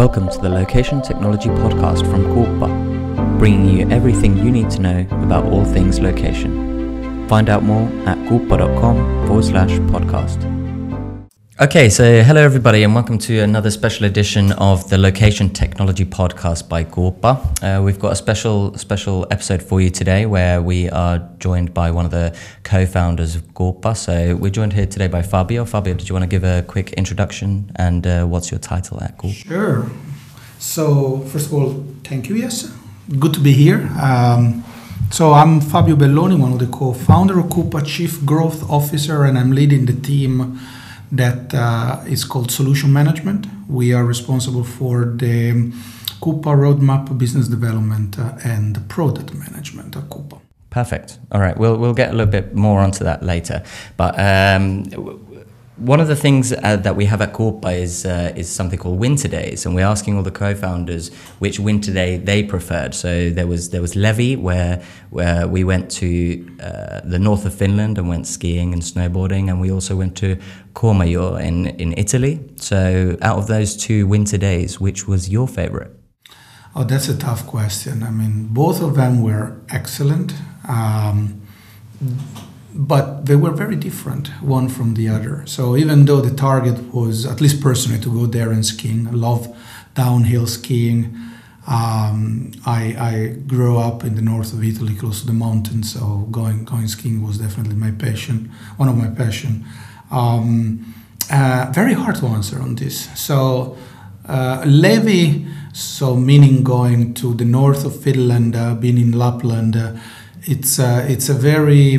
Welcome to the Location Technology Podcast from Quuppa, bringing you everything you need to know about all things location. Find out more at quuppa.com forward slash podcast. Okay, so hello everybody, and welcome to another special edition of the Location Technology Podcast by Quuppa. Uh, we've got a special special episode for you today, where we are joined by one of the co-founders of Quuppa. So we're joined here today by Fabio. Fabio, did you want to give a quick introduction and uh, what's your title at Quuppa? Sure. So first of all, thank you. Yes, good to be here. Um, so I'm Fabio Belloni, one of the co-founder of Quuppa, Chief Growth Officer, and I'm leading the team that uh, is called Solution Management. We are responsible for the Quuppa Roadmap Business Development uh, and Product Management at Quuppa. Perfect. All right, we'll we'll get a little bit more onto that later. But um, one of the things uh, that we have at Quuppa is uh, is something called winter days, and we're asking all the co-founders which winter day they preferred. So there was there was Levi, where where we went to uh, the north of Finland and went skiing and snowboarding, and we also went to Courmayeur in in Italy. So out of those two winter days, which was your favorite? Oh, that's a tough question. I mean, both of them were excellent. Um, but they were very different one from the other. So even though the target was, at least personally, to go there and skiing, I love downhill skiing. Um, I, I grew up in the north of Italy, close to the mountains, so going going skiing was definitely my passion, one of my passion. Um, uh, very hard to answer on this. So uh, Levi, so meaning going to the north of Finland, uh, being in Lapland, uh, it's uh, it's a very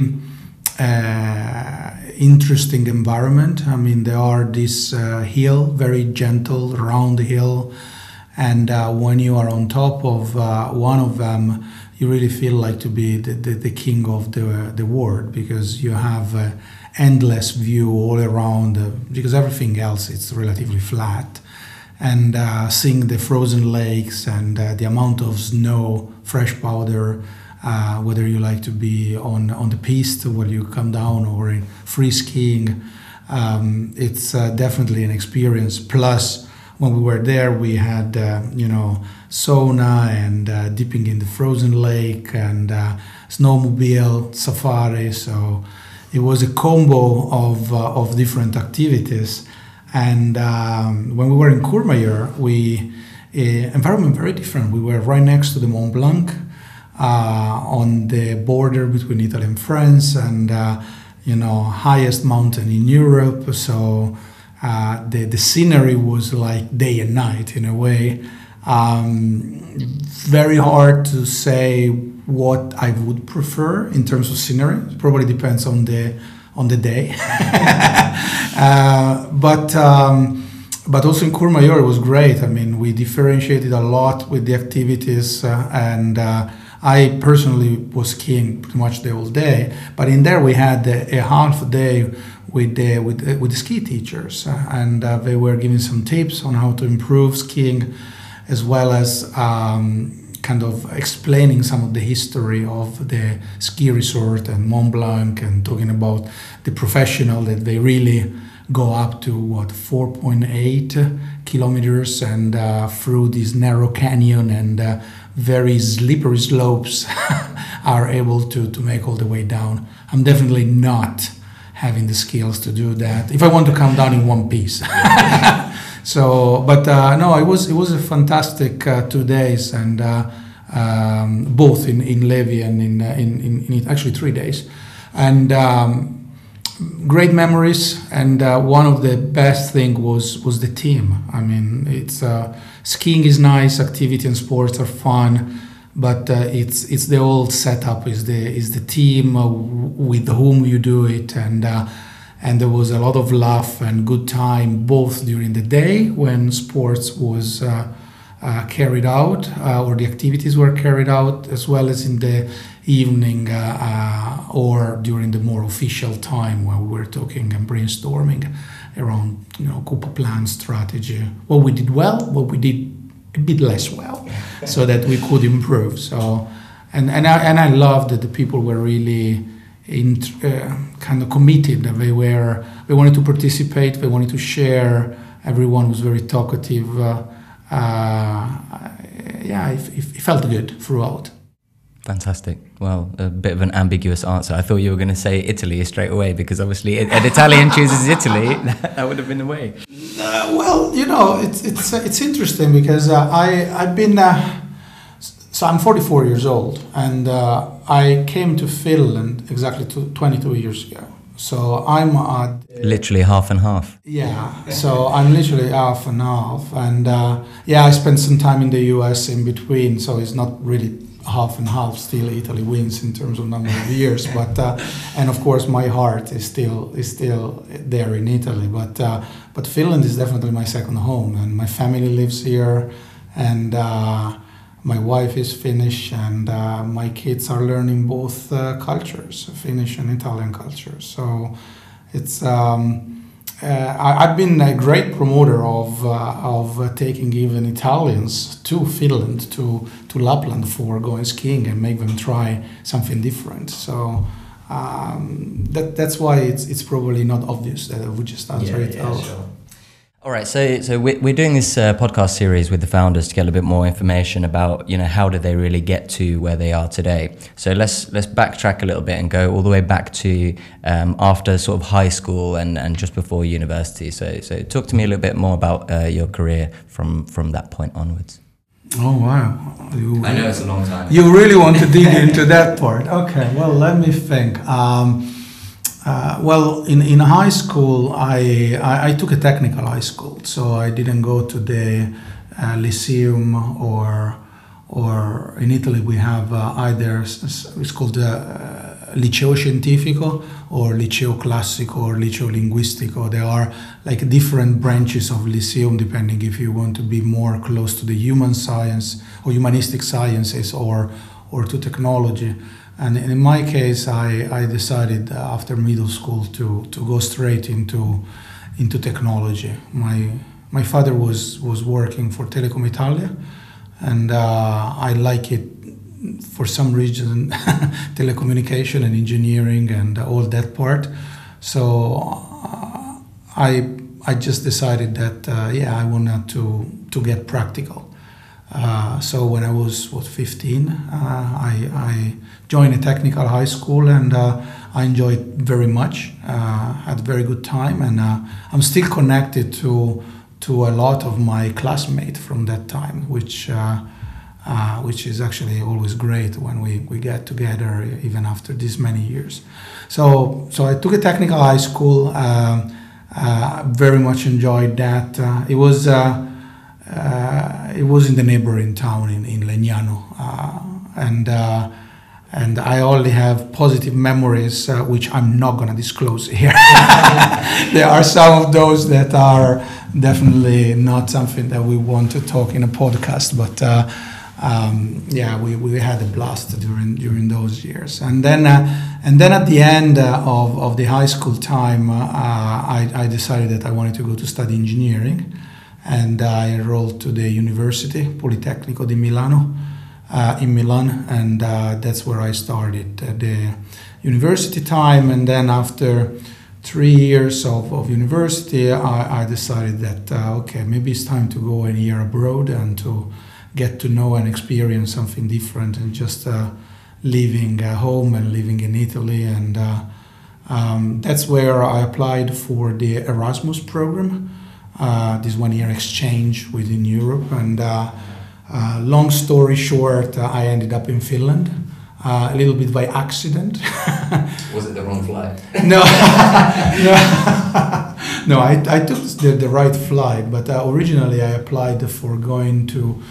uh, interesting environment. I mean, there are this uh, hill, very gentle, round hill, and uh, when you are on top of uh, one of them, you really feel like to be the, the, the king of the, the world because you have endless view all around uh, because everything else it's relatively flat and uh, seeing the frozen lakes and the amount of snow fresh powder uh, whether you like to be on on the piste where you come down or in free skiing. Um, it's uh, definitely an experience. Plus when we were there we had uh, you know sauna and uh, dipping in the frozen lake and uh, snowmobile safari. So it was a combo of, uh, of different activities. And um, when we were in Courmayeur we environment very different. We were right next to the Mont Blanc on the border between Italy and France, and uh, you know highest mountain in Europe. So uh, the the scenery was like day and night in a way. Um, very hard to say what I would prefer in terms of scenery. It probably depends on the on the day. uh, but um, but also in Courmayeur it was great. I mean, we differentiated a lot with the activities uh, and. Uh, I personally was skiing pretty much the whole day, but in there we had a, half day with the with, with the ski teachers, uh, and uh, they were giving some tips on how to improve skiing, as well as um, kind of explaining some of the history of the ski resort and Mont Blanc, and talking about the professional that they really go up to what 4.8 kilometers and uh, through this narrow canyon and uh, very slippery slopes are able to, to make all the way down. I'm definitely not having the skills to do that if I want to come down in one piece. so, but uh, no, it was it was a fantastic uh, two days, and uh, um, both in in Levi and in, uh, in, in, in actually three days, and. Um, great memories and uh, one of the best thing was was the team i mean it's uh, skiing is nice activity and sports are fun but uh, it's it's the old setup is the is the team uh, with whom you do it and uh, and there was a lot of laugh and good time both during the day when sports was uh, carried out or the activities were carried out as well as in the evening uh, uh, or during the more official time when we were talking and brainstorming around you know Quuppa plan strategy. What we did well what we did a bit less well so that we could improve. So and and I, and I loved that the people were really in, uh, kind of committed that they were they wanted to participate they wanted to share. Everyone was very talkative uh, uh, yeah, it, it felt good throughout. Fantastic. Well, a bit of an ambiguous answer. I thought you were going to say Italy straight away because obviously an Italian chooses Italy. that would have been the way. Uh, well, you know, it's it's uh, it's interesting because uh, I I've been uh, so I'm 44 years old and uh, I came to Finland exactly 22 years ago. So I'm at literally half and half. Yeah, so I'm literally half and half, and uh, yeah, I spent some time in the U.S. in between, so it's not really half and half. Still, Italy wins in terms of number of years, but uh, and of course my heart is still is still there in Italy. But uh, but Finland is definitely my second home, and my family lives here, and uh, my wife is Finnish, and uh, my kids are learning both uh, cultures, Finnish and Italian cultures. So it's. Um, I, have been a great promoter of uh, of uh, taking even Italians to Finland to to Lapland for going skiing and make them try something different. So um, that that's why it's it's probably not obvious that I would just answer yeah, it. Yeah, sure. All right, so so we're doing this uh, podcast series with the founders to get a little bit more information about you know how did they really get to where they are today. So let's let's backtrack a little bit and go all the way back to um, after sort of high school and, and just before university. So so talk to me a little bit more about uh, your career from from that point onwards. Oh wow! You, I know it's a long time. You really want to dig into that part? Okay, well let me think. Um, uh, well, in, in high school, I, I, I, took a technical high school, so I didn't go to the uh, Lyceum or or in Italy we have uh, either it's called uh, Liceo Scientifico or Liceo Classico or Liceo Linguistico. There are like different branches of Lyceum depending if you want to be more close to the human science or humanistic sciences or or to technology. And in my case, I, I decided after middle school to, to go straight into, into technology. My, my father was, was working for Telecom Italia, and uh, I like it for some reason telecommunication and engineering and all that part. So uh, I, I just decided that, uh, yeah, I wanted to, to get practical. Uh, so when I was what 15, uh, I, I, joined a technical high school and uh, I enjoyed very much. Uh, had a very good time, and uh, I'm still connected to to a lot of my classmates from that time, which. which is actually always great when we, we get together even after this many years. So so I took a technical high school. very much enjoyed that. it was uh, it was in the neighboring town in, in Legnano. Uh, and uh, and I only have positive memories, uh, which I'm not going to disclose here. there are some of those that are definitely not something that we want to talk in a podcast, but uh, um, yeah, we, we had a blast during during those years. And then uh, and then at the end of, of the high school time, I, I decided that I wanted to go to study engineering and I enrolled to the University Politecnico di Milano uh, in Milan, and uh, that's where I started uh, the university time. And then after three years of, of university, I, I decided that uh, okay, maybe it's time to go a year abroad and to get to know and experience something different, and just uh, living uh, home and living in Italy and. Um, that's where I applied for the Erasmus program, uh, this one year exchange within Europe. And uh, uh, long story short, I ended up in Finland. a little bit by accident. Was it the wrong flight? no, no, no. I, I took the, the right flight, but originally I applied for going to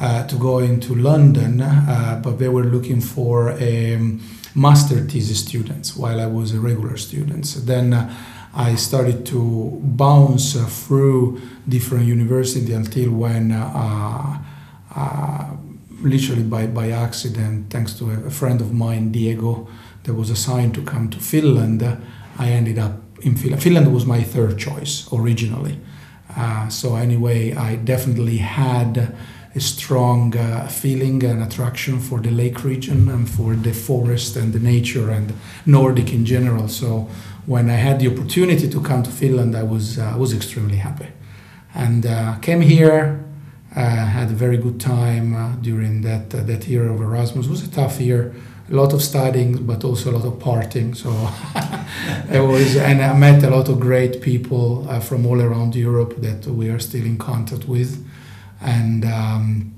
uh, to go into London, uh, but they were looking for a um, master thesis students while I was a regular student. So then uh, I started to bounce uh, through different universities until when, uh, uh, literally by, by accident, thanks to a, friend of mine, Diego, that was assigned to come to Finland, I ended up in Finland. Finland was my third choice originally. Uh, so anyway, I definitely had a strong uh, feeling and attraction for the lake region and for the forest and the nature and Nordic in general. So when I had the opportunity to come to Finland, I was uh, was extremely happy, and uh, came here, had a very good time uh, during that uh, that year of Erasmus. It was a tough year, a lot of studying, but also a lot of partying. So it was, and I met a lot of great people uh, from all around Europe that we are still in contact with, and. Um,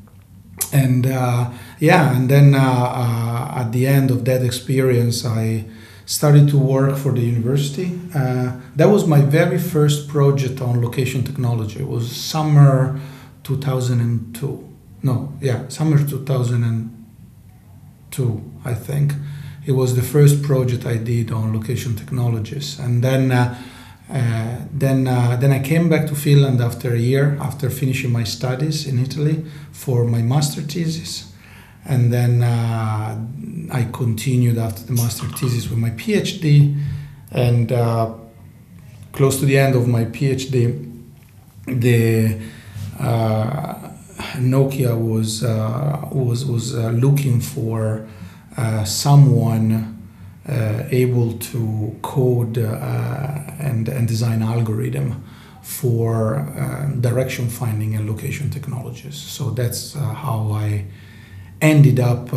and uh, yeah, and then uh, uh, at the end of that experience, I started to work for the university. Uh, that was my very first project on location technology. It was summer 2002. No, yeah, summer 2002, I think. It was the first project I did on location technologies, and then. Uh, uh, then, uh, then I came back to Finland after a year, after finishing my studies in Italy for my master thesis. And then uh, I continued after the master thesis with my PhD. And uh, close to the end of my PhD, the Nokia was, was, was looking for someone uh, able to code uh, and, and design algorithm for uh, direction finding and location technologies. So that's how I ended up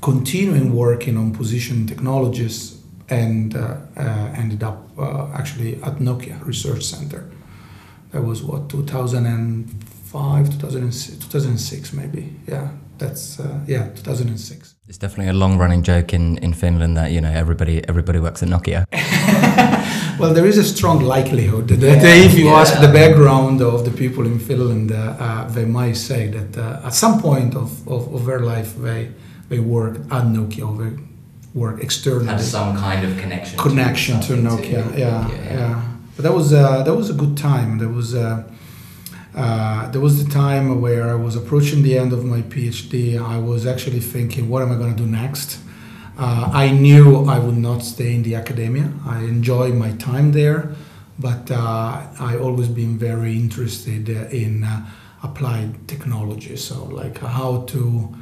continuing working on position technologies and uh, uh, ended up uh, actually at Nokia Research Center. That was what 2005, 2006, 2006 maybe. Yeah, that's yeah 2006. It's definitely a long-running joke in, in Finland that you know everybody everybody works at Nokia. well, there is a strong likelihood that yeah, if you yeah. ask the background of the people in Finland, uh, uh, they might say that uh, at some point of, of, of, their life they they work at Nokia or they work externally. Have some kind of connection. Connection to, to Nokia. To yeah, Nokia, yeah, yeah, But that was uh, that was a good time. There was. Uh, uh, there was the time where I was approaching the end of my PhD. I was actually thinking, what am I going to do next? Uh, I knew I would not stay in the academia. I enjoy my time there, but uh, I always been very interested in uh, applied technology. So, like how to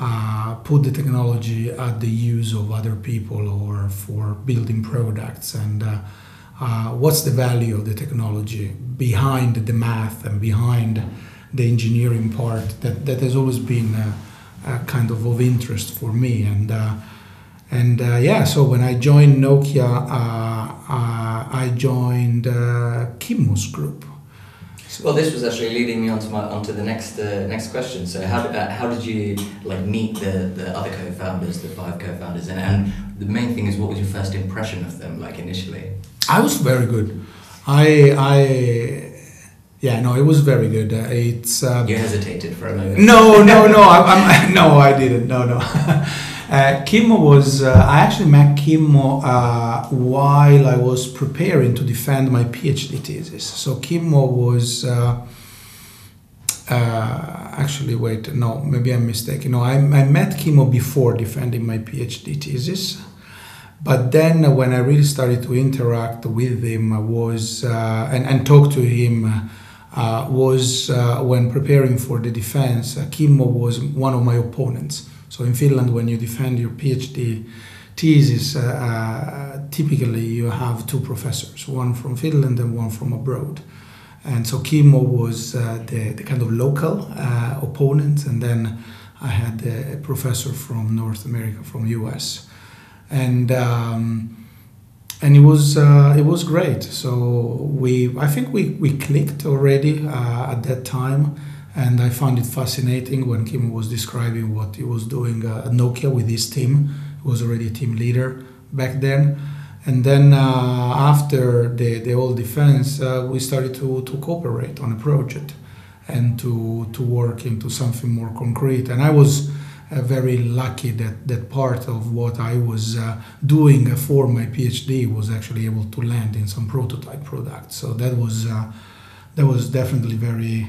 uh, put the technology at the use of other people or for building products and uh, what's the value of the technology behind the math and behind the engineering part that, that has always been kind of of interest for me and uh, and uh, yeah so when I joined Nokia I joined Kimmo's group well, this was actually leading me on to my onto the next uh, next question. So, how uh, how did you like meet the, the other co-founders, the five co-founders, and, and the main thing is, what was your first impression of them, like initially? I was very good. I I yeah no it was very good. Uh, it's uh, you hesitated for a moment. No no no I, I'm, no I didn't no no. Uh, Kimmo was, uh, I actually met Kimmo uh, while I was preparing to defend my PhD thesis. So Kimmo was, uh, uh, actually, wait, no, maybe I'm mistaken. No, I, I met Kimmo before defending my PhD thesis. But then when I really started to interact with him was uh, and, and talk to him uh, was uh, when preparing for the defense. Uh, Kimmo was one of my opponents. So in Finland, when you defend your PhD thesis, uh, uh, typically you have two professors, one from Finland and one from abroad. And so Kimmo was the, the kind of local opponent, and then I had a professor from North America, from US and um, and it was uh, it was great. So we I think we, we clicked already uh, at that time, and I found it fascinating when Kim was describing what he was doing uh, at Nokia with his team. He was already a team leader back then. And then uh, after the, the old defense, uh, we started to, to cooperate on a project and to, to work into something more concrete. And I was very lucky that that part of what I was uh, doing for my PhD was actually able to land in some prototype products. So that was uh, that was definitely very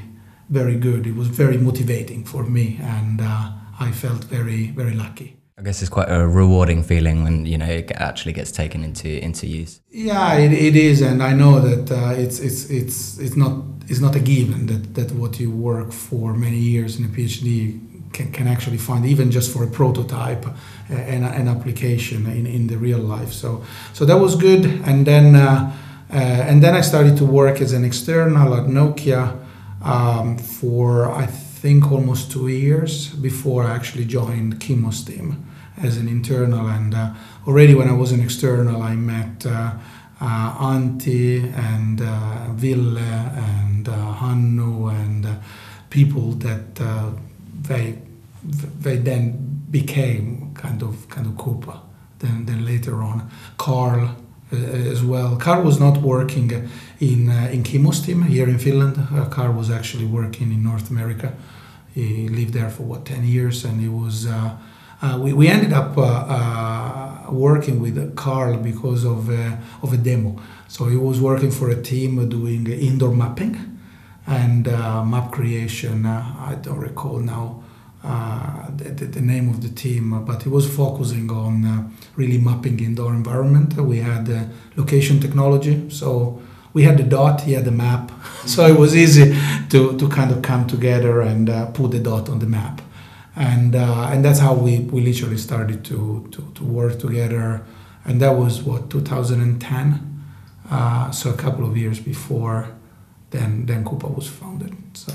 very good. It was very motivating for me, and uh, I felt very very lucky. I guess it's quite a rewarding feeling when you know it actually gets taken into into use. Yeah, it, it is, and I know that uh, it's it's it's it's not it's not a given that that what you work for many years in a PhD can, can actually find even just for a prototype uh, and an application in, in the real life. So so that was good, and then uh, uh, and then I started to work as an external at Nokia um, for I think almost two years before I actually joined Kimmo's team as an internal. And uh, already when I was an external, I met uh, uh, Antti and Ville and Hannu and people that they they then became kind of kind of Quuppa. Then then later on, Carl uh, as well. Carl was not working in uh, in Kimmo's team here in Finland. Uh, Carl was actually working in North America. He lived there for what ten years, and he was. Uh, uh, we, we ended up uh, working with Carl because of of a demo. So he was working for a team doing indoor mapping and uh, map creation. Uh, I don't recall now uh, the, the, name of the team, but he was focusing on really mapping indoor environment. We had location technology, so we had the dot, he had the map, so it was easy to, to kind of come together and uh, put the dot on the map. And, uh, and that's how we, we literally started to, to, to work together. And that was what, 2010? Uh, so a couple of years before then, then Quuppa was founded. So.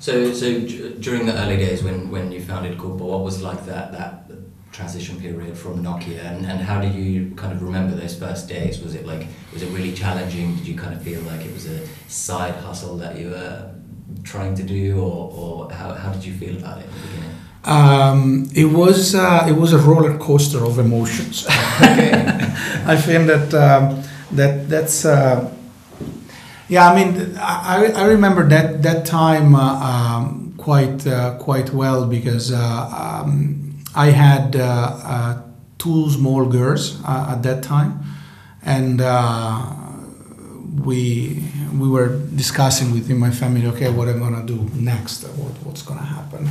So, so d- during the early days when, when you founded Quuppa, what was like that, that transition period from Nokia and, and how do you kind of remember those first days? Was it like, was it really challenging? Did you kind of feel like it was a side hustle that you were trying to do or, or how, how did you feel about it in the beginning? Um, it was uh, it was a roller coaster of emotions. I feel that um, that that's uh, yeah. I mean, I, I remember that that time uh, um, quite uh, quite well because uh, um, I had uh, uh, two small girls uh, at that time, and we we were discussing within my family. Okay, what I'm gonna do next? What, what's gonna happen?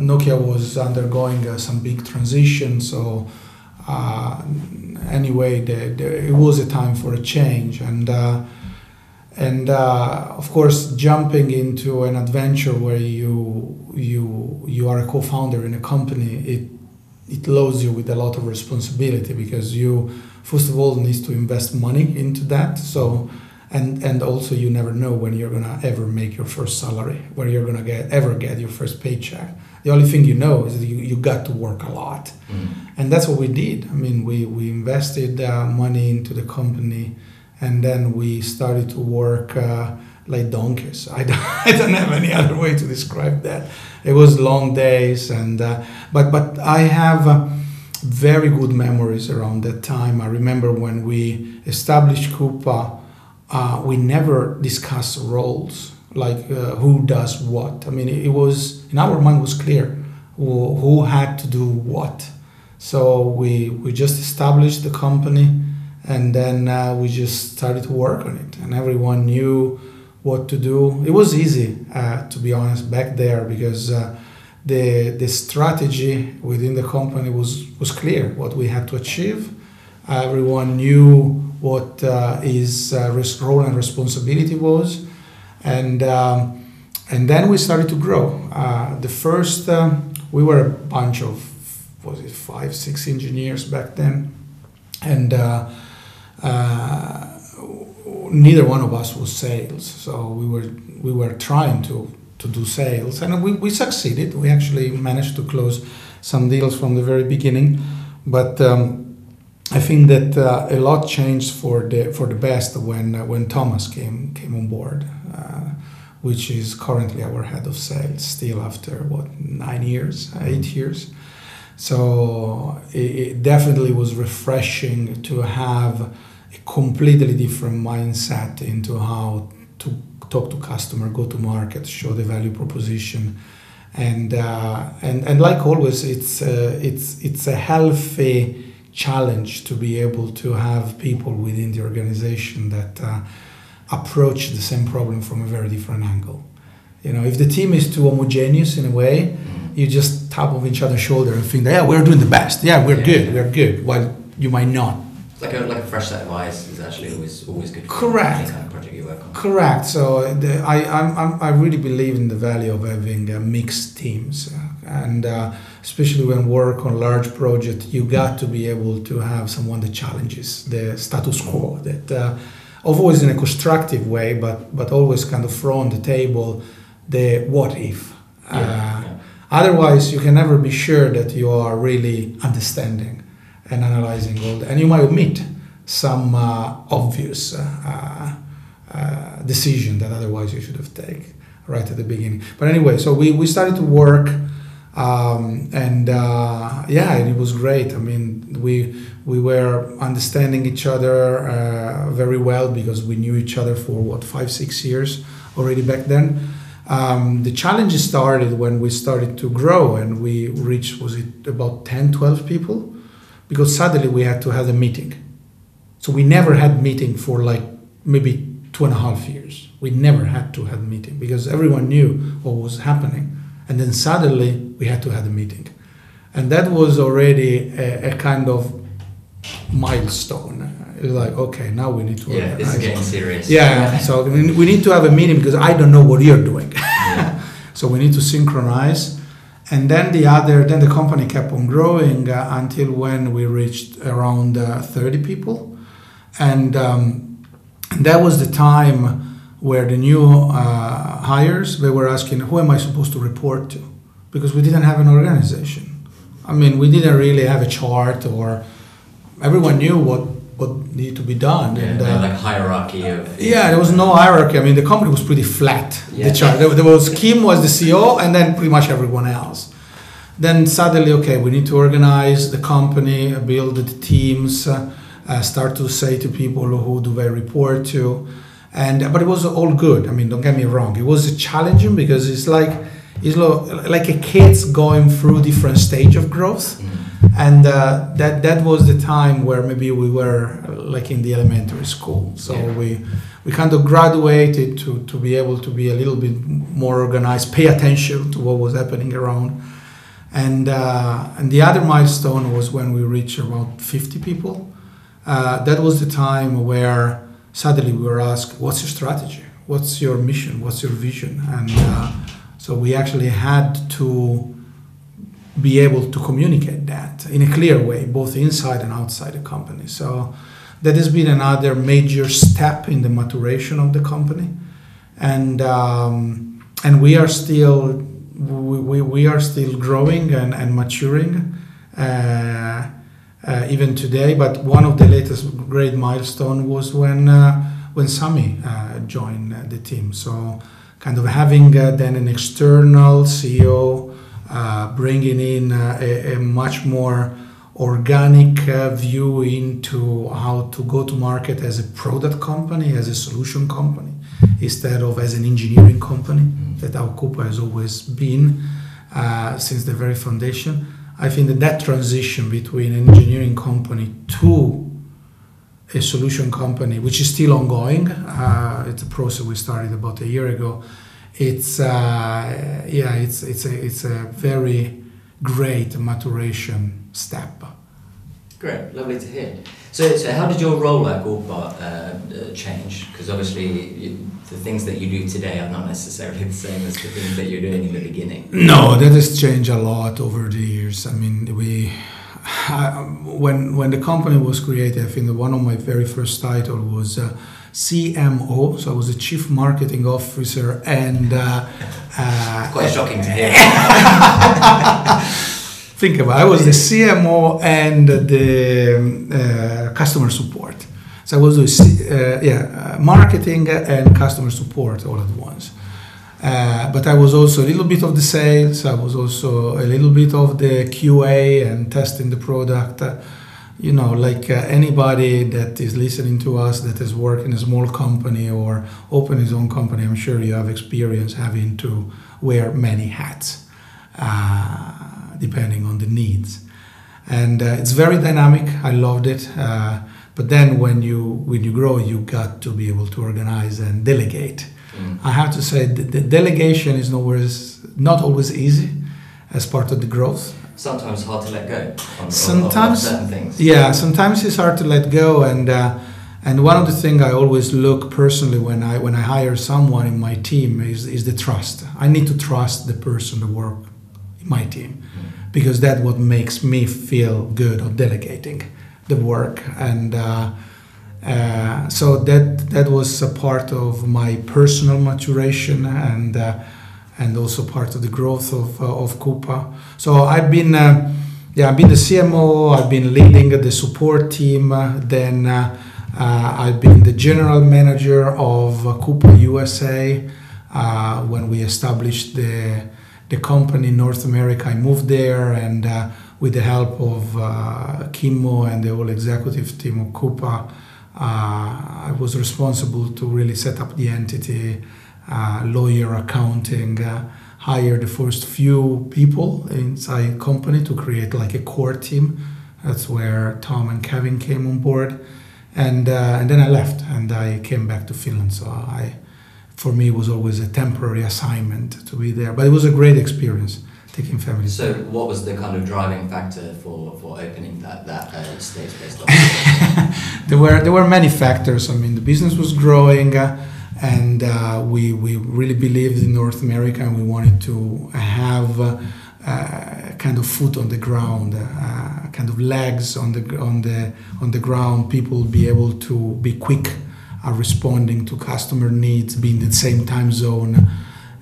Nokia was undergoing some big transition, so uh, anyway, the, the, it was a time for a change, and uh, and uh, of course, jumping into an adventure where you you you are a co-founder in a company, it it loads you with a lot of responsibility because you first of all need to invest money into that. So and and also you never know when you're gonna ever make your first salary, where you're gonna get ever get your first paycheck. The only thing you know is that you, you got to work a lot, Mm. and that's what we did. I mean, we we invested uh, money into the company, and then we started to work uh, like donkeys. I don't, I don't have any other way to describe that. It was long days, and uh, but but I have. Uh, very good memories around that time. I remember when we established Quuppa, uh, we never discussed roles like uh, who does what. I mean, it, was in our mind was clear who, who had to do what. So we we just established the company, and then uh, we just started to work on it, and everyone knew what to do. It was easy, uh, to be honest, back there because. Uh, the, the strategy within the company was, was clear what we had to achieve. Everyone knew what uh, his uh, role and responsibility was, and um, and then we started to grow. Uh, the first um, we were a bunch of was it five six engineers back then, and uh, uh, neither one of us was sales, so we were we were trying to to do sales, and we, we succeeded. We actually managed to close some deals from the very beginning, but. Um, I think that uh, a lot changed for the for the best when uh, when Thomas came came on board, uh, which is currently our head of sales, still after what nine years, eight years. So it, it definitely was refreshing to have a completely different mindset into how to talk to customer, go to market, show the value proposition, and uh, and and like always, it's uh, it's it's a healthy challenge to be able to have people within the organization that uh, approach the same problem from a very different angle. You know, if the team is too homogeneous in a way, you just tap on each other's shoulder and think, yeah, we're doing the best. Yeah, we're Yeah. good. We're good. While you might not. Like a, like a fresh set of eyes is actually always always good. Correct. Any kind of project you work on. Correct. So the, I, I'm, I'm, really believe in the value of having uh, mixed teams, uh, and uh, especially when work on large project, you got to be able to have someone that challenges the status quo. That uh, always in a constructive way, but but always kind of throw on the table the what if. Yeah, Uh, yeah. Otherwise, you can never be sure that you are really understanding and analyzing all the, and you might omit some uh, obvious uh, uh, decision that otherwise you should have taken right at the beginning. But anyway, so we, we started to work, um, and uh, yeah, it was great. I mean, we we were understanding each other uh, very well because we knew each other for what five six years already back then. Um, the challenge started when we started to grow and we reached was it about 10 12 people because suddenly we had to have a meeting so we never had meeting for like maybe two and a half years we never had to have meeting because everyone knew what was happening and then suddenly we had to have a meeting and that was already a, a kind of milestone it's like okay now we need to Yeah, this is getting serious. Yeah, so we we need to have a meeting because I don't know what you're doing. Yeah. so we need to synchronize. And then the other, then the company kept on growing uh, until when we reached around uh, 30 people. And um, that was the time where the new uh, hires, they were asking, who am I supposed to report to? Because we didn't have an organization. I mean, we didn't really have a chart or everyone knew what, what needed to be done. Yeah, and, uh, like hierarchy of. yeah, there was no hierarchy. I mean, the company was pretty flat. Yeah. The chart. There, there was Kim was the CEO, and then pretty much everyone else. Then suddenly, okay, we need to organize the company, build the teams, uh, uh, start to say to people who do they report to, and but it was all good. I mean, don't get me wrong. It was challenging because it's like it's like a kid's going through different stage of growth. And uh, that that was the time where maybe we were like in the elementary school. So Yeah. we we kind of graduated to to be able to be a little bit more organized pay attention to what was happening around. And uh, and the other milestone was when we reached about 50 people. Uh, that was the time where suddenly we were asked what's your strategy? What's your mission? What's your vision? And uh, so we actually had to be able to communicate that in a clear way, both inside and outside the company. So that has been another major step in the maturation of the company, and um, and we are still we, we, we are still growing and, and maturing. Uh, uh, even today, but one of the latest great milestone was when uh, when Sami uh, joined the team. So, kind of having uh, then an external CEO, uh, bringing in uh, a, a much more organic view into how to go to market as a product company, as a solution company, instead of as an engineering company that our Quuppa has always been since the very foundation. I think that that transition between an engineering company to a solution company, which is still ongoing, uh, it's a process we started about a year ago. It's uh, yeah, it's it's a it's a very great maturation step. Great, lovely to hear. So, so how did your role at Quuppa uh, uh, change? Because obviously, you, the things that you do today are not necessarily the same as the things that you're doing in the beginning. No, that has changed a lot over the years. I mean, we uh, when when the company was created, I think one of my very first title was uh, CMO. So I was the Chief Marketing Officer, and uh, uh, Quite shocking to hear. think about. It. I was the CMO and the uh, customer support. So I was doing uh, yeah uh, marketing and customer support all at once. Uh, but I was also a little bit of the sales. I was also a little bit of the QA and testing the product. Uh, you know, like uh, anybody that is listening to us that has worked in a small company or opened his own company, I'm sure you have experience having to wear many hats, uh, depending on the needs. And uh, it's very dynamic. I loved it. Uh, but then when you when you grow, you got to be able to organize and delegate. Mm. I have to say the, the delegation is not always, not always easy as part of the growth. Sometimes hard to let go. On, on- Sometimes, certain things. yeah, sometimes it's hard to let go, and uh, and one of the things I always look personally when I when I hire someone in my team is is the trust. I need to trust the person to work in my team because that's what makes me feel good of delegating the work and. Uh, uh, so that that was a part of my personal maturation and uh, and also part of the growth of uh, of Quuppa. So I've been. Uh, yeah, I've been the CMO. I've been leading the support team. then uh, I've been the general manager of Quuppa USA when we established the the company in North America. I moved there, and with the help of Kimmo and the whole executive team of Quuppa, I was responsible to really set up the entity, uh, lawyer, accounting, uh, hire the first few people inside company to create like a core team. That's where Tom and Kevin came on board, and uh, and then I left and I came back to Finland. So I for me it was always a temporary assignment to be there. But it was a great experience taking families. So, what was the kind of driving factor for, for opening that that uh, States-based office? there were there were many factors. I mean, the business was growing. Uh, and uh, we, we really believed in North America and we wanted to have uh, uh, kind of foot on the ground, uh, kind of legs on the on the on the ground. People be able to be quick are responding to customer needs, being in the same time zone.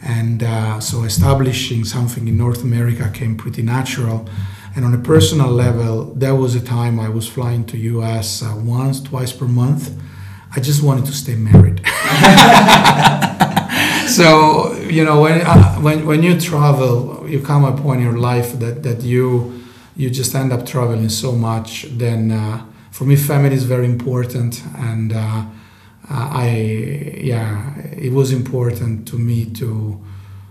And uh, so establishing something in North America came pretty natural. And on a personal level, there was a time I was flying to US uh, once, twice per month. I just wanted to stay married. so you know when uh, when when you travel, you come in your life that that you you just end up traveling so much. Then uh, for me, family is very important, and uh, I yeah, it was important to me to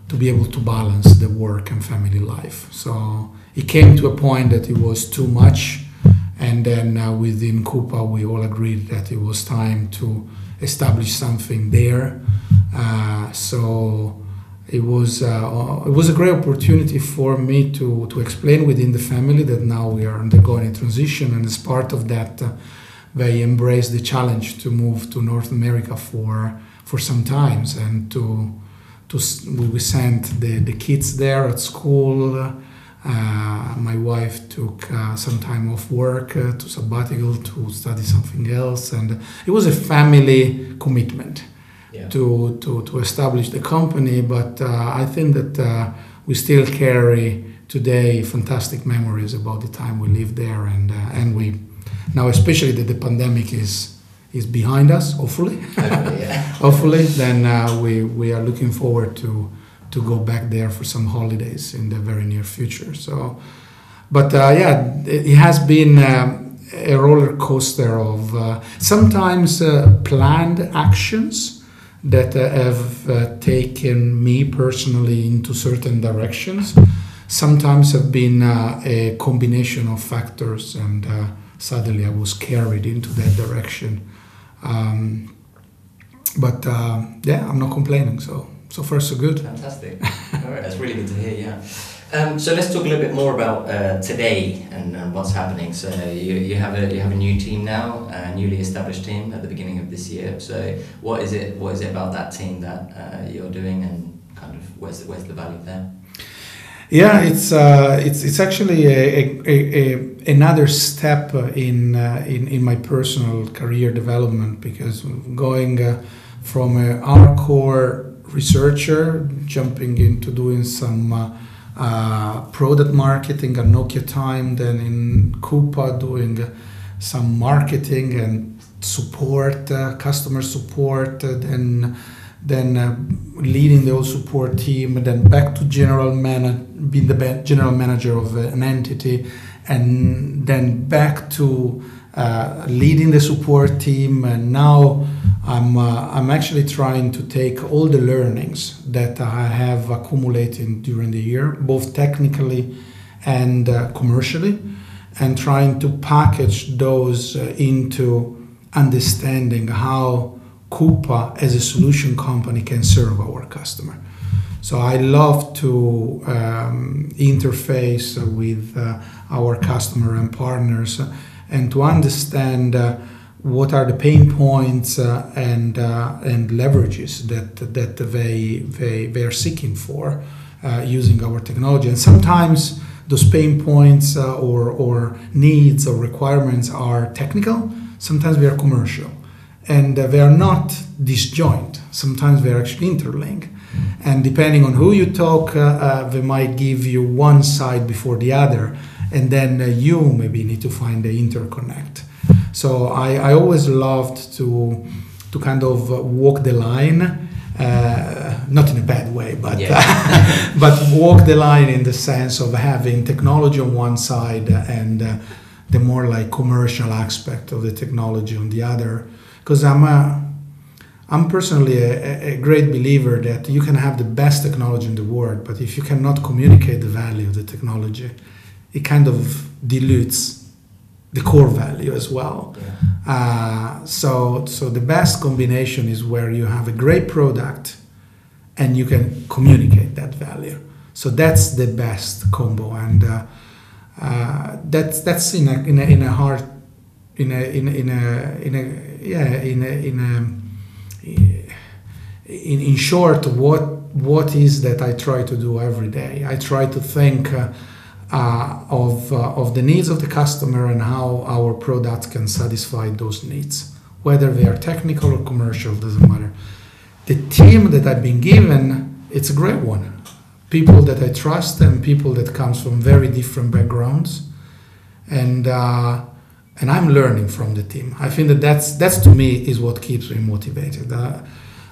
to be able to balance the work and family life. So it came to a point that it was too much, and then uh, within Quuppa we all agreed that it was time to establish something there. Uh, so it was uh, it was a great opportunity for me to to explain within the family that now we are undergoing a transition, and as part of that uh, they embraced the challenge to move to North America for for some times and to to we sent the, the kids there at school. Uh, my wife took uh, some time off work uh, to sabbatical to study something else, and it was a family commitment yeah. to, to to establish the company. But uh, I think that uh, we still carry today fantastic memories about the time we lived there, and uh, and we now, especially that the pandemic is is behind us, hopefully. Hopefully, then uh, we we are looking forward to to go back there for some holidays in the very near future. So, but uh, yeah, it has been. Um, a roller coaster of uh, sometimes uh, planned actions that uh, have uh, taken me personally into certain directions. Sometimes have been a combination of factors and suddenly I was carried into that direction. Um, but uh, yeah, I'm not complaining. So so far so good. Fantastic. All right, that's really good to hear. Yeah. Um, so let's talk a little bit more about uh, today and, and, what's happening. So you, you have a you have a new team now, a newly established team at the beginning of this year. So what is it what is it about that team that uh, you're doing, and kind of where's the, where's the value there? Yeah, it's uh, it's it's actually a, a, a, another step in, uh, in in my personal career development because going uh, from a hardcore researcher jumping into doing some uh, uh, product marketing at Nokia time, then in Quuppa doing some marketing and support, uh, customer support, then then uh, leading the whole support team, then back to general man, being the general manager of an entity, and then back to uh, leading the support team. And now I'm uh, I'm actually trying to take all the learnings that I have accumulated during the year, both technically and uh, commercially, and trying to package those uh, into understanding how Quuppa as a solution company can serve our customer. So I love to um, interface with uh, our customer and partners uh, and to understand uh, what are the pain points uh, and uh, and leverages that that they they, they are seeking for uh, using our technology. And sometimes those pain points or or needs or requirements are technical. Sometimes they are commercial and uh, they are not disjoint. Sometimes they are actually interlinked. And depending on who you talk, uh, uh, they might give you one side before the other, and then uh, you maybe need to find the interconnect. So I, I always loved to to kind of walk the line, uh, not in a bad way, but Yeah. but walk the line in the sense of having technology on one side and uh, the more like commercial aspect of the technology on the other. Because I'm a I'm personally a, a great believer that you can have the best technology in the world, but if you cannot communicate the value of the technology, it kind of dilutes the core value as well. Yeah. Uh, so, so the best combination is where you have a great product and you can communicate that value. So that's the best combo, and uh, uh, that's that's in a in a, in a hard in a in a, in a in a yeah in a in a in, in short what what is that I try to do every day. I try to think. Uh, uh, of, uh, of the needs of the customer and how our products can satisfy those needs. Whether they are technical or commercial, doesn't matter. The team that I've been given, it's a great one. People that I trust and people that comes from very different backgrounds, and uh, and I'm learning from the team. I think that that's that's to me is what keeps me motivated. Uh,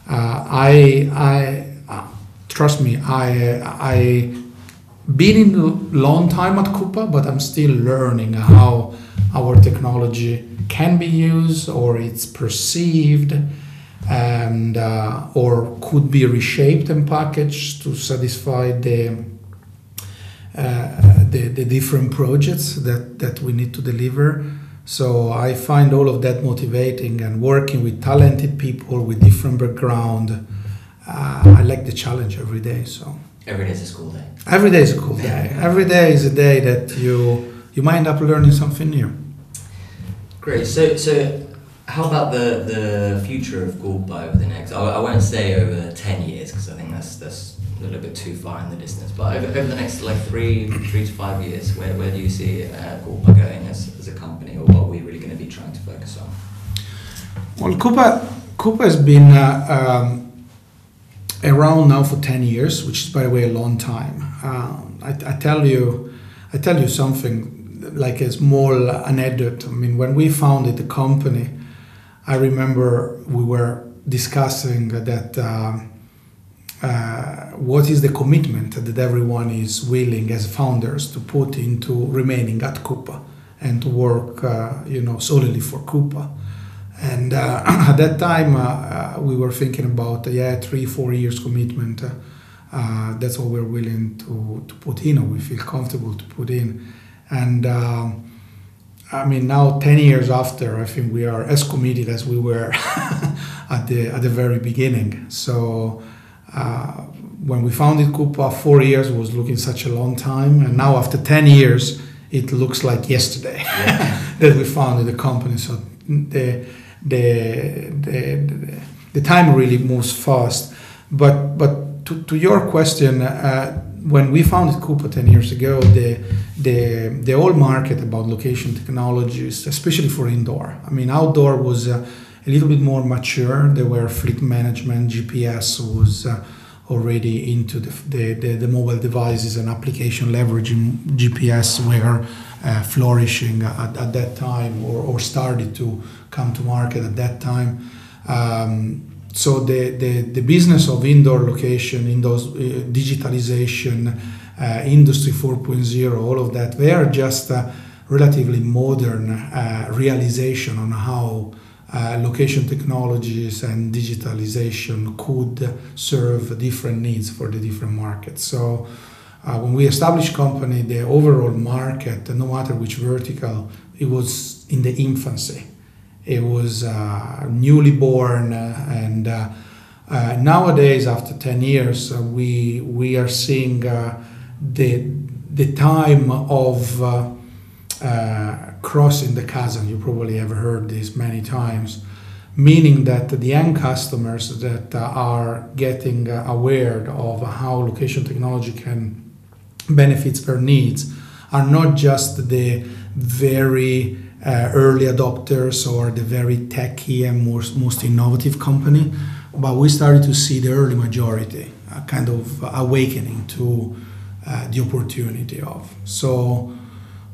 uh, I I uh, trust me. I I been in a long time at Quuppa, but I'm still learning how our technology can be used or it's perceived and uh, or could be reshaped and packaged to satisfy the uh, the, the different projects that, that we need to deliver. So I find all of that motivating and working with talented people with different background. Uh, I like the challenge every day. So. Every day is a school day. Every day is a cool day. Every day is a day that you you might end up learning something new. Great. So, so how about the the future of Quuppa over the next? I, I won't say over ten years because I think that's that's a little bit too far in the distance. But over, over the next like three three to five years, where, where do you see uh, Quuppa going as, as a company, or what are we really going to be trying to focus on? Well, Quuppa Quuppa has been uh, um, around now for 10 years, which is, by the way, a long time. Um, I, I, tell you, I tell you something like a small anecdote. I mean, when we founded the company, I remember we were discussing that uh, uh, what is the commitment that everyone is willing as founders to put into remaining at Quuppa and to work, uh, you know, solely for Quuppa. And uh, at that time, uh, we were thinking about yeah, three, four years commitment. Uh, that's what we're willing to, to put in, or we feel comfortable to put in. And I mean, now ten years after, I think we are as committed as we were at the at the very beginning. So when we founded Quuppa, four years was looking such a long time, and now after ten years, it looks like yesterday yeah. that we founded the company. So the the, the, the time really moves fast. But, but to, to your question, uh, when we founded Quuppa 10 years ago, the, the, the whole market about location technologies, especially for indoor, I mean, outdoor was uh, a little bit more mature. There were fleet management, GPS was uh, already into the, the, the, the, mobile devices and application leveraging GPS were uh, flourishing at, at that time or, or started to come to market at that time. Um, so the, the, the business of indoor location, indoor uh, digitalization, uh, industry 4.0, all of that, they are just a relatively modern uh, realization on how uh, location technologies and digitalization could serve different needs for the different markets. So uh, when we established company, the overall market, no matter which vertical, it was in the infancy. It was uh, newly born, uh, and uh, nowadays, after ten years, we we are seeing the the time of crossing the chasm. You probably have heard this many times, meaning that the end customers that are getting aware of how location technology can benefits their needs are not just the very uh, early adopters or the very techy and most, most innovative company, but we started to see the early majority. a kind of awakening to uh, the opportunity of. So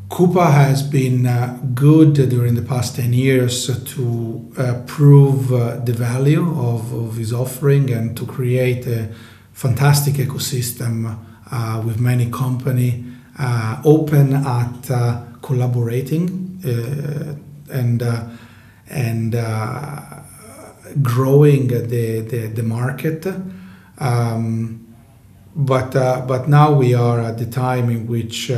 Quuppa has been uh, good during the past 10 years to uh, prove uh, the value of, of his offering and to create a fantastic ecosystem uh, with many company uh, open at uh, collaborating and and growing the, the, the market. Um, but but now we are at the time in which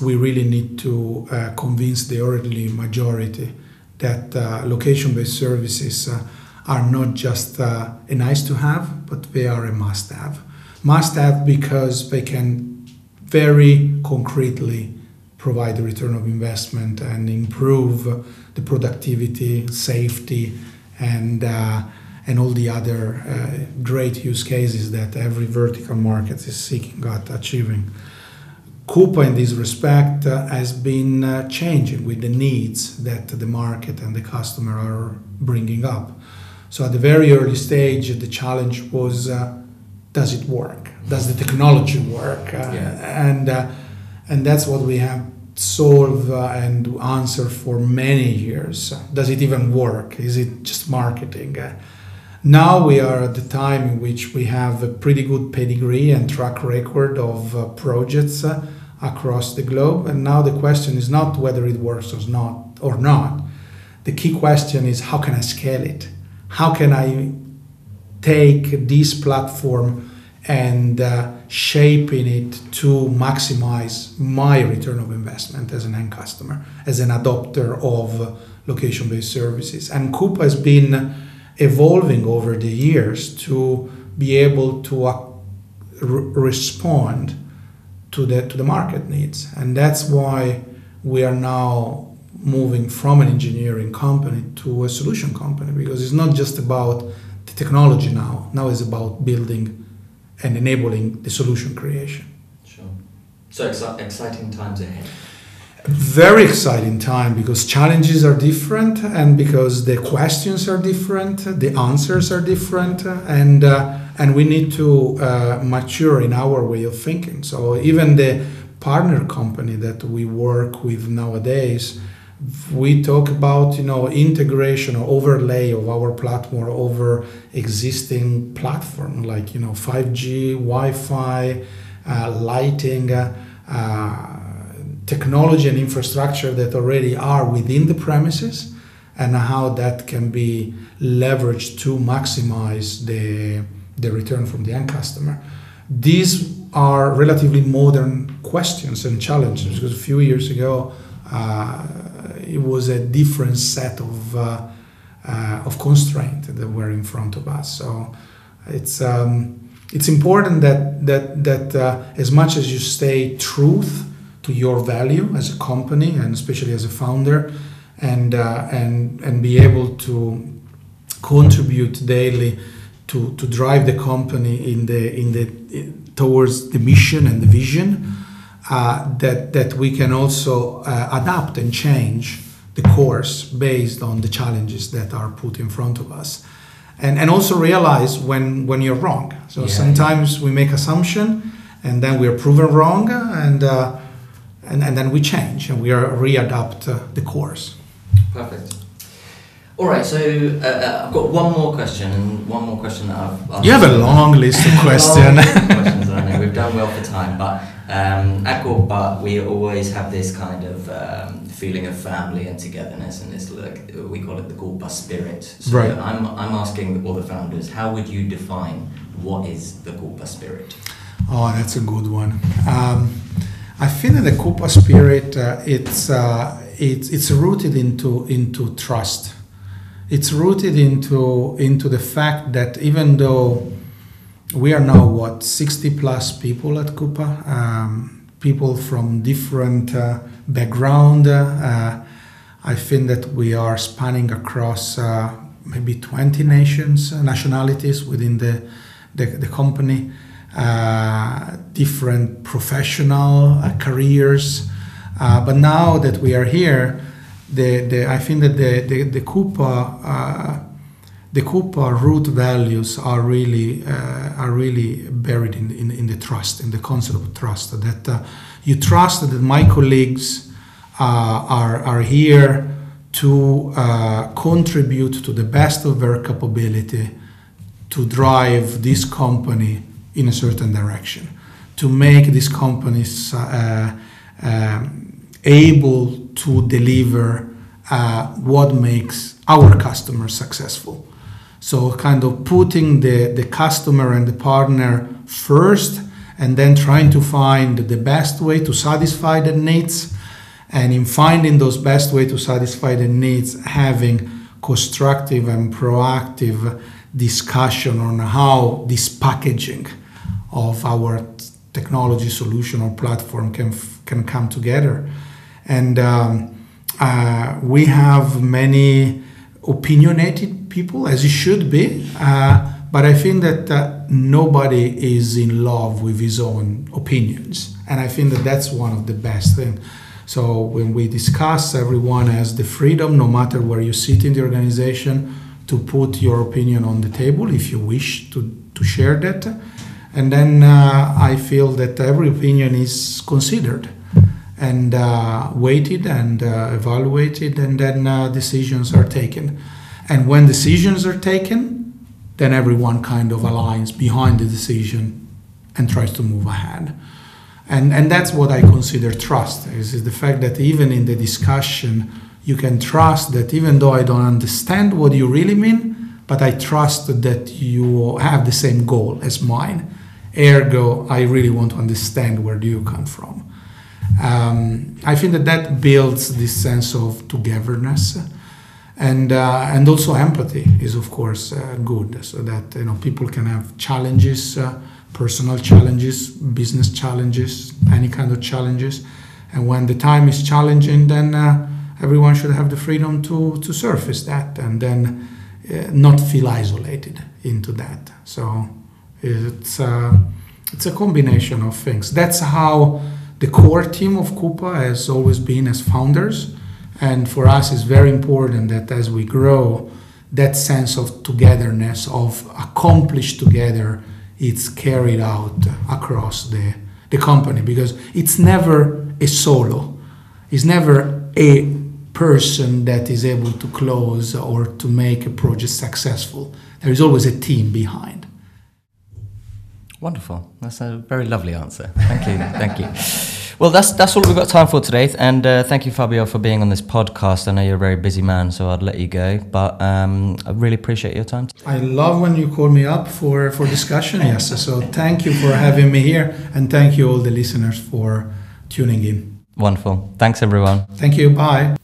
we really need to uh, convince the early majority that uh, location-based services uh, are not just a nice to have, but they are a must-have. Must-have because they can very concretely provide a return of investment and improve the productivity, safety, and uh, and all the other uh, great use cases that every vertical market is seeking at achieving. Quuppa, in this respect, uh, has been uh, changing with the needs that the market and the customer are bringing up. So, at the very early stage, the challenge was uh, does it work? Does the technology work? Uh, yeah. And, uh, and that's what we have solved uh, and answered for many years. Does it even work? Is it just marketing? Now we are at the time in which we have a pretty good pedigree and track record of uh, projects uh, across the globe. And now the question is not whether it works or not or not. The key question is how can I scale it? How can I take this platform and uh, shaping it to maximize my return of investment as an end customer, as an adopter of location-based services. And Quuppa has been evolving over the years to be able to uh, respond to the to the market needs, and that's why we are now moving from an engineering company to a solution company because it's not just about the technology now. Now it's about building and enabling the solution creation. Sure. So exci- exciting times ahead very exciting time because challenges are different and because the questions are different the answers are different and uh, and we need to uh, mature in our way of thinking. So even the partner company that we work with nowadays we talk about you know integration or overlay of our platform over existing platform like you know 5g wi-fi uh, lighting uh, uh technology and infrastructure that already are within the premises and how that can be leveraged to maximize the, the return from the end customer. These are relatively modern questions and challenges because a few years ago uh, it was a different set of, uh, uh, of constraints that were in front of us. So it's, um, it's important that, that, that uh, as much as you stay truth to your value as a company and especially as a founder and uh, and and be able to contribute daily to to drive the company in the in the towards the mission and the vision uh, that that we can also uh, adapt and change the course based on the challenges that are put in front of us and and also realize when when you're wrong so yeah, sometimes yeah. we make assumption and then we're proven wrong and uh, and, and then we change and we readapt uh, the course. Perfect. All right, so uh, uh, I've got one more question, and one more question that I've. Asked. You have a long list of questions. questions, I know. We've done well for time, but um, at Quuppa, we always have this kind of um, feeling of family and togetherness, and this like we call it the Quuppa spirit. So right. I'm I'm asking all the founders, how would you define what is the Quuppa spirit? Oh, that's a good one. Um, I feel that the Quuppa spirit uh, it's uh, it's it's rooted into into trust. It's rooted into into the fact that even though we are now what 60 plus people at Quuppa, um, people from different uh, background. Uh, I think that we are spanning across uh, maybe 20 nations, nationalities within the the, the company. Uh, different professional uh, careers. Uh, but now that we are here, the, the, I think that the, the, the Quuppa the Quuppa root values are really uh, are really buried in, in, in the trust, in the concept of trust. That uh, you trust that my colleagues uh, are are here to contribute to the best of their capability to drive this company in a certain direction, to make these companies uh, um, able to deliver uh, what makes our customers successful. So, kind of putting the, the customer and the partner first, and then trying to find the best way to satisfy the needs. And in finding those best way to satisfy the needs, having constructive and proactive discussion on how this packaging of our technology solution or platform can can come together. And um, uh, we have many opinionated people, as it should be. Uh, but I think that uh, nobody is in love with his own opinions, and I think that that's one of the best things. So when we discuss, everyone has the freedom, no matter where you sit in the organization, to put your opinion on the table if you wish to, to share that. And then uh, I feel that every opinion is considered and uh, weighted and uh, evaluated, and then uh, decisions are taken. And when decisions are taken, then everyone kind of aligns behind the decision and tries to move ahead. And, and that's what I consider trust is, is the fact that even in the discussion, you can trust that even though I don't understand what you really mean, but I trust that you have the same goal as mine. Ergo, I really want to understand where do you come from. Um, I think that that builds this sense of togetherness, and uh, and also empathy is of course uh, good, so that you know people can have challenges, uh, personal challenges, business challenges, any kind of challenges, and when the time is challenging, then uh, everyone should have the freedom to to surface that, and then uh, not feel isolated into that. So it's it's a combination of things. That's how the core team of Quuppa has always been as founders. And for us, it's very important that as we grow, that sense of togetherness, of accomplished together, it's carried out across the, the company because it's never a solo. It's never a person that is able to close or to make a project successful. There is always a team behind. Wonderful. That's a very lovely answer. Thank you. thank you. Well, that's that's all we've got time for today, and uh, thank you, Fabio, for being on this podcast. I know you're a very busy man, so I'd let you go, but um, I really appreciate your time. I love when you call me up for for discussion. yes, so thank you for having me here, and thank you all the listeners for tuning in. Wonderful. Thanks, everyone. Thank you. Bye.